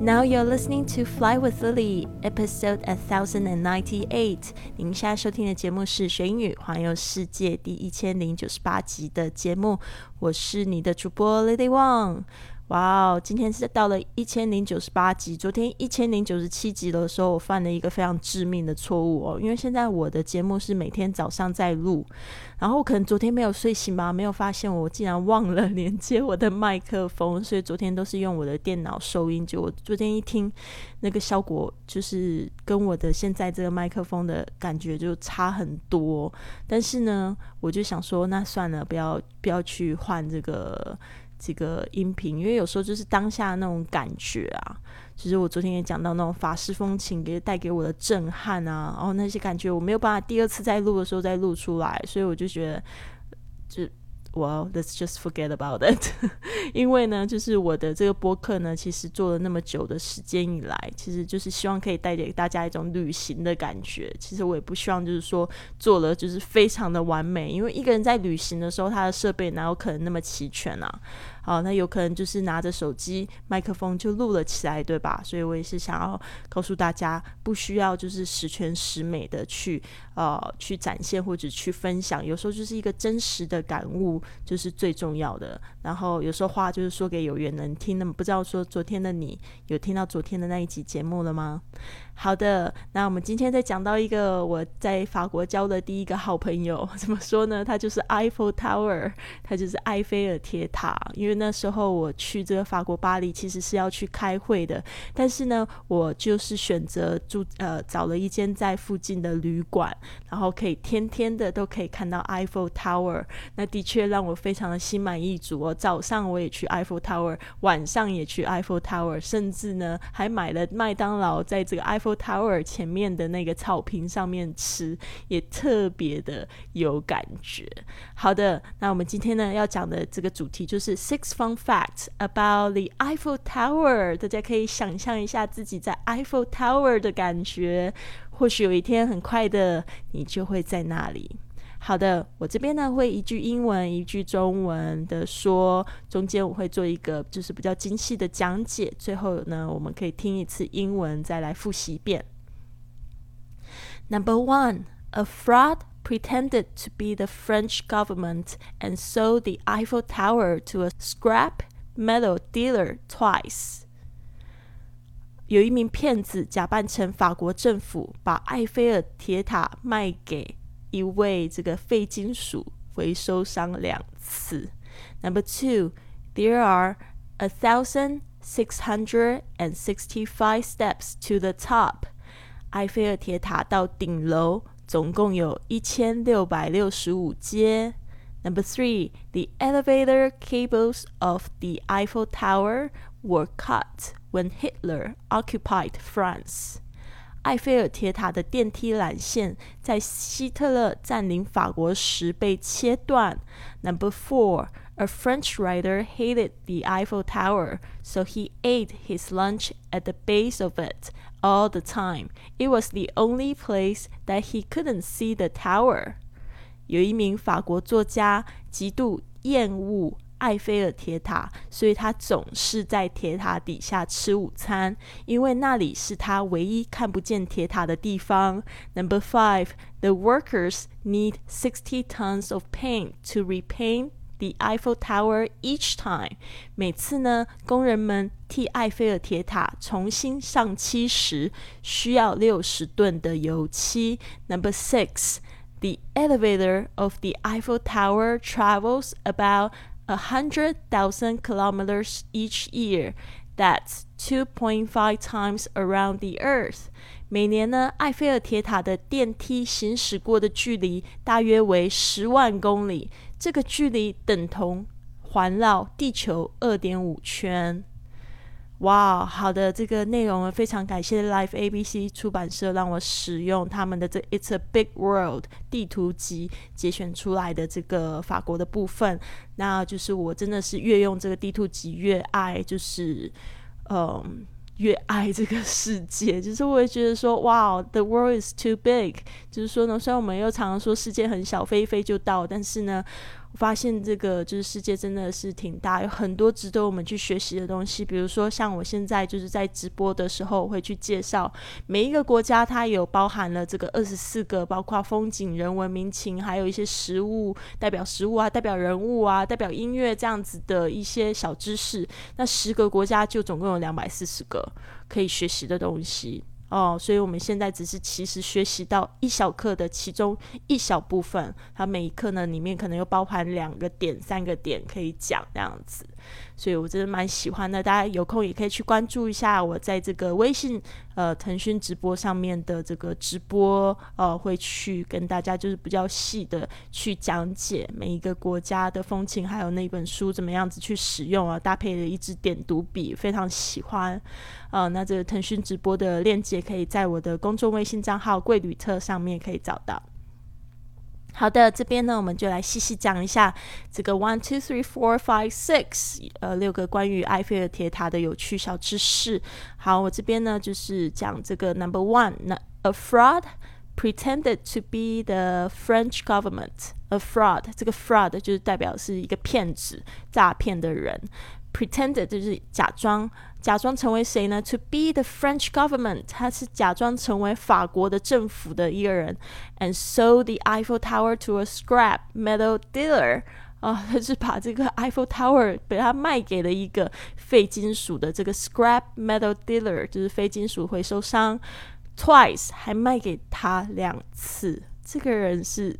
Now you're listening to Fly with Lily, episode a thousand and ninety-eight。您现在收听的节目是学英语环游世界第一千零九十八集的节目，我是你的主播 Lily Wang。哇哦，今天是到了一千零九十八集。昨天一千零九十七集的时候，我犯了一个非常致命的错误哦。因为现在我的节目是每天早上在录，然后可能昨天没有睡醒吧，没有发现我竟然忘了连接我的麦克风，所以昨天都是用我的电脑收音。就我昨天一听，那个效果就是跟我的现在这个麦克风的感觉就差很多。但是呢，我就想说，那算了，不要不要去换这个。这个音频，因为有时候就是当下那种感觉啊，其实我昨天也讲到那种法式风情给带给我的震撼啊，然后那些感觉我没有办法第二次再录的时候再录出来，所以我就觉得就。Well, let's just forget about it。因为呢，就是我的这个播客呢，其实做了那么久的时间以来，其实就是希望可以带给大家一种旅行的感觉。其实我也不希望就是说做了就是非常的完美，因为一个人在旅行的时候，他的设备哪有可能那么齐全啊？哦，那有可能就是拿着手机麦克风就录了起来，对吧？所以我也是想要告诉大家，不需要就是十全十美的去呃去展现或者去分享，有时候就是一个真实的感悟就是最重要的。然后有时候话就是说给有缘人听，那么不知道说昨天的你有听到昨天的那一集节目了吗？好的，那我们今天再讲到一个我在法国交的第一个好朋友，怎么说呢？他就是 Eiffel Tower，他就是埃菲尔铁塔。因为那时候我去这个法国巴黎，其实是要去开会的，但是呢，我就是选择住呃找了一间在附近的旅馆，然后可以天天的都可以看到 Eiffel Tower。那的确让我非常的心满意足哦。早上我也去 Eiffel Tower，晚上也去 Eiffel Tower，甚至呢还买了麦当劳在这个 Eiffel。Tower 前面的那个草坪上面吃，也特别的有感觉。好的，那我们今天呢要讲的这个主题就是 Six Fun Facts about the Eiffel Tower。大家可以想象一下自己在 Eiffel Tower 的感觉，或许有一天很快的，你就会在那里。好的，我这边呢会一句英文一句中文的说，中间我会做一个就是比较精细的讲解，最后呢我们可以听一次英文再来复习一遍。Number one, a fraud pretended to be the French government and sold the Eiffel Tower to a scrap metal dealer twice. 有一名骗子假扮成法国政府，把埃菲尔铁塔卖给一位这个废金属回收商两次。Number two, there are a thousand six hundred and sixty-five steps to the top。埃菲尔铁塔到顶楼总共有一千六百六十五阶。Number three, the elevator cables of the Eiffel Tower were cut when Hitler occupied France. 埃菲尔铁塔的电梯缆线在希特勒占领法国时被切断。Number four, a French writer hated the Eiffel Tower, so he ate his lunch at the base of it all the time. It was the only place that he couldn't see the tower. 有一名法国作家极度厌恶 埃菲尔铁塔，所以他总是在铁塔底下吃午餐，因为那里是他唯一看不见铁塔的地方。Number five, the workers need sixty tons of paint to repaint the Eiffel Tower each time。每次呢，工人们替埃菲尔铁塔重新上漆时，需要六十吨的油漆。Number six, the elevator of the Eiffel Tower travels about a hundred thousand kilometers each year. That's 2.5 times around the Earth. 每年呢，埃菲尔铁塔的电梯行驶过的距离大约为十万公里，这个距离等同环绕地球二点五圈。 哇，好的，这个内容呢，非常感谢 Life ABC 出版社让我使用他们的这 It's a Big World 地图集节选出来的这个法国的部分。那就是我真的是越用这个地图集越爱，就是嗯。越爱这个世界，就是我会觉得说，哇，the world is too big。就是说呢，虽然我们又常常说世界很小，飞一飞就到，但是呢。发现这个就是世界真的是挺大，有很多值得我们去学习的东西。比如说，像我现在就是在直播的时候会去介绍每一个国家，它有包含了这个二十四个，包括风景、人文、民情，还有一些食物，代表食物啊，代表人物啊，代表音乐这样子的一些小知识。那十个国家就总共有两百四十个可以学习的东西。哦，所以我们现在只是其实学习到一小课的其中一小部分，它每一课呢里面可能又包含两个点、三个点可以讲这样子。所以我真的蛮喜欢的，大家有空也可以去关注一下我在这个微信呃腾讯直播上面的这个直播，呃会去跟大家就是比较细的去讲解每一个国家的风情，还有那本书怎么样子去使用啊，搭配了一支点读笔，非常喜欢。呃，那这个腾讯直播的链接也可以在我的公众微信账号“贵旅特”上面可以找到。好的，这边呢，我们就来细细讲一下这个 one two three four five six，呃，六个关于埃菲尔铁塔的有趣小知识。好，我这边呢就是讲这个 number one，那 a fraud pretended to be the French government。a fraud，这个 fraud 就是代表是一个骗子、诈骗的人。pretended 就是假装。假装成为谁呢？To be the French government，他是假装成为法国的政府的一个人，and sold the Eiffel Tower to a scrap metal dealer。啊，他是把这个 Eiffel Tower 被他卖给了一个废金属的这个 scrap metal dealer，就是非金属回收商，twice 还卖给他两次。这个人是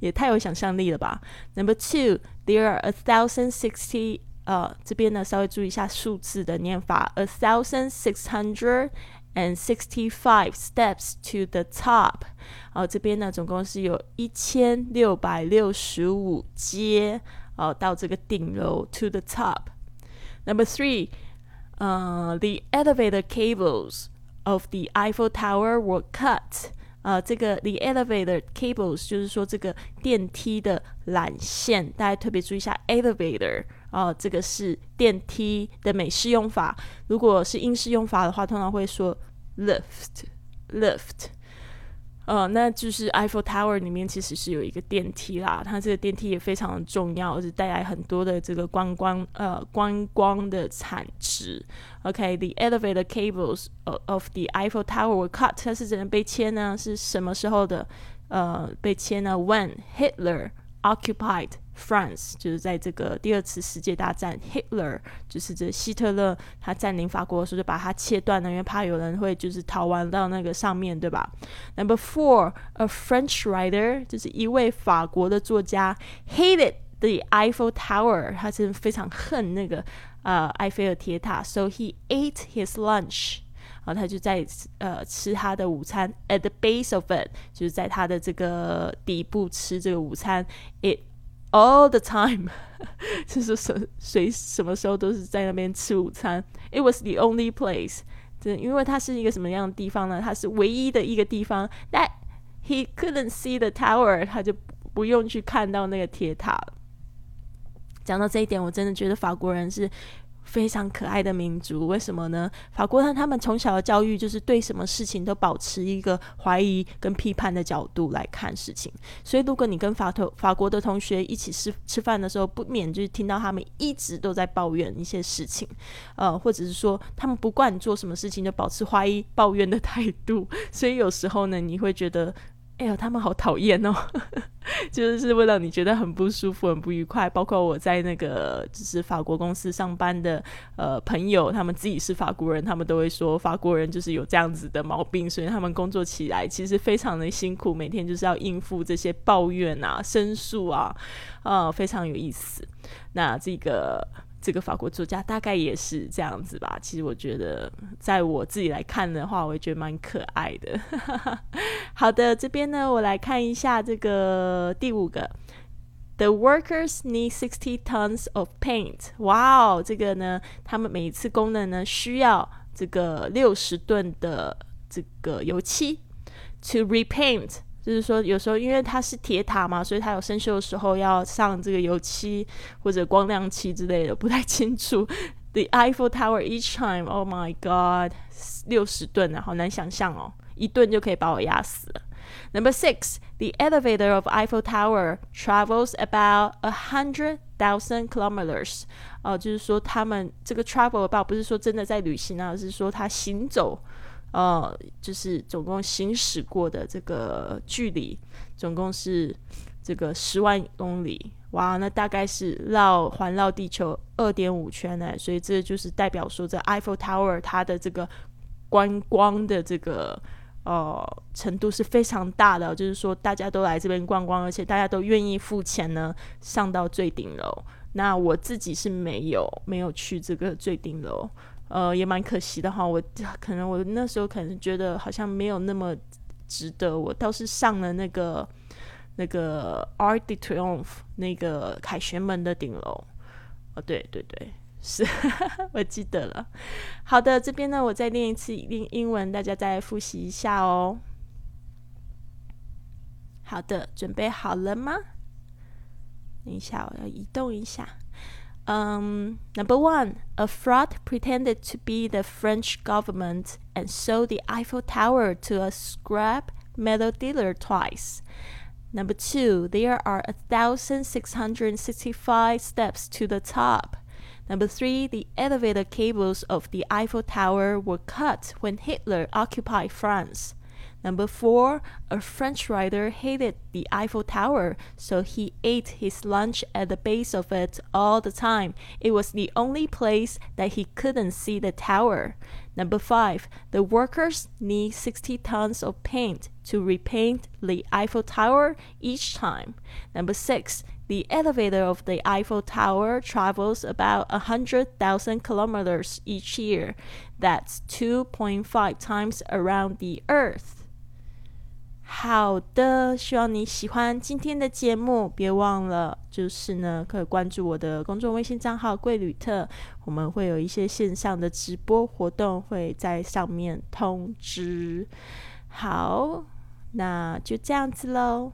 也太有想象力了吧？Number two，there are a thousand sixty 呃，这边呢稍微注意一下数字的念法，a thousand six hundred and sixty five steps to the top。哦，这边呢总共是有一千六百六十五阶哦到这个顶楼 to the top。Number three，呃，the elevator cables of the Eiffel Tower were cut。呃，这个 the elevator cables 就是说这个电梯的缆线，大家特别注意一下 elevator。 哦，这个是电梯的美式用法。如果是英式用法的话，通常会说 lift，lift。呃，那就是 Eiffel Tower 里面其实是有一个电梯啦，它这个电梯也非常的重要，是带来很多的这个观光呃观光的产值。OK，the elevator cables of the Eiffel Tower were cut，它是怎样被切呢？是什么时候的？呃，被切呢？When Hitler occupied France 就是在这个第二次世界大战，Hitler 就是这希特勒他占领法国的时候就把它切断了，因为怕有人会就是逃亡到那个上面对吧？Number four，a French writer 就是一位法国的作家，hated the Eiffel Tower，他真非常恨那个呃埃菲尔铁塔，so he ate his lunch。然后他就在呃吃他的午餐，at the base of it，就是在他的这个底部吃这个午餐，it。All the time，就是谁什么时候都是在那边吃午餐。It was the only place，这因为它是一个什么样的地方呢？它是唯一的一个地方。That he couldn't see the tower，他就不用去看到那个铁塔。讲到这一点，我真的觉得法国人是。非常可爱的民族，为什么呢？法国人他们从小的教育就是对什么事情都保持一个怀疑跟批判的角度来看事情。所以，如果你跟法同法国的同学一起吃吃饭的时候，不免就是听到他们一直都在抱怨一些事情，呃，或者是说他们不管做什么事情就保持怀疑、抱怨的态度。所以有时候呢，你会觉得。哎呀，他们好讨厌哦，就是会让你觉得很不舒服、很不愉快。包括我在那个就是法国公司上班的呃朋友，他们自己是法国人，他们都会说法国人就是有这样子的毛病，所以他们工作起来其实非常的辛苦，每天就是要应付这些抱怨啊、申诉啊，啊，非常有意思。那这个。这个法国作家大概也是这样子吧。其实我觉得，在我自己来看的话，我也觉得蛮可爱的。好的，这边呢，我来看一下这个第五个 The workers need sixty tons of paint。哇哦，这个呢，他们每一次工人呢需要这个六十吨的这个油漆。To repaint，就是说有时候因为它是铁塔嘛，所以它有生锈的时候要上这个油漆或者光亮漆之类的，不太清楚。The Eiffel Tower each time，Oh my God，六十吨啊，好难想象哦，一吨就可以把我压死了。Number six, the elevator of Eiffel Tower travels about a hundred thousand kilometers。哦，就是说他们这个 travel about 不是说真的在旅行啊，而是说他行走，呃，就是总共行驶过的这个距离，总共是这个十万公里。哇，那大概是绕环绕地球二点五圈呢，所以这就是代表说，这 Eiffel Tower 它的这个观光的这个。呃，程度是非常大的，就是说大家都来这边逛逛，而且大家都愿意付钱呢，上到最顶楼。那我自己是没有没有去这个最顶楼，呃，也蛮可惜的哈。我可能我那时候可能觉得好像没有那么值得，我倒是上了那个那个 Art de Triomphe 那个凯旋门的顶楼。哦，对对对。是，我记得了。好的，这边呢，我再练一次英英文，大家再复习一下哦。好的，准备好了吗？等一下，我要移动一下。Um, number one, a fraud pretended to be the French government and sold the Eiffel Tower to a scrap metal dealer twice. Number two, there are a thousand six hundred sixty-five steps to the top. Number three, the elevator cables of the Eiffel Tower were cut when Hitler occupied France. Number four, a French writer hated the Eiffel Tower, so he ate his lunch at the base of it all the time. It was the only place that he couldn't see the tower. Number five, the workers need 60 tons of paint to repaint the Eiffel Tower each time. Number six, the elevator of the Eiffel Tower travels about 100,000 kilometers each year. That's 2.5 times around the Earth. 好的，希望你喜欢今天的节目。别忘了，就是呢，可以关注我的公众微信账号“贵旅特”，我们会有一些线上的直播活动，会在上面通知。好，那就这样子喽。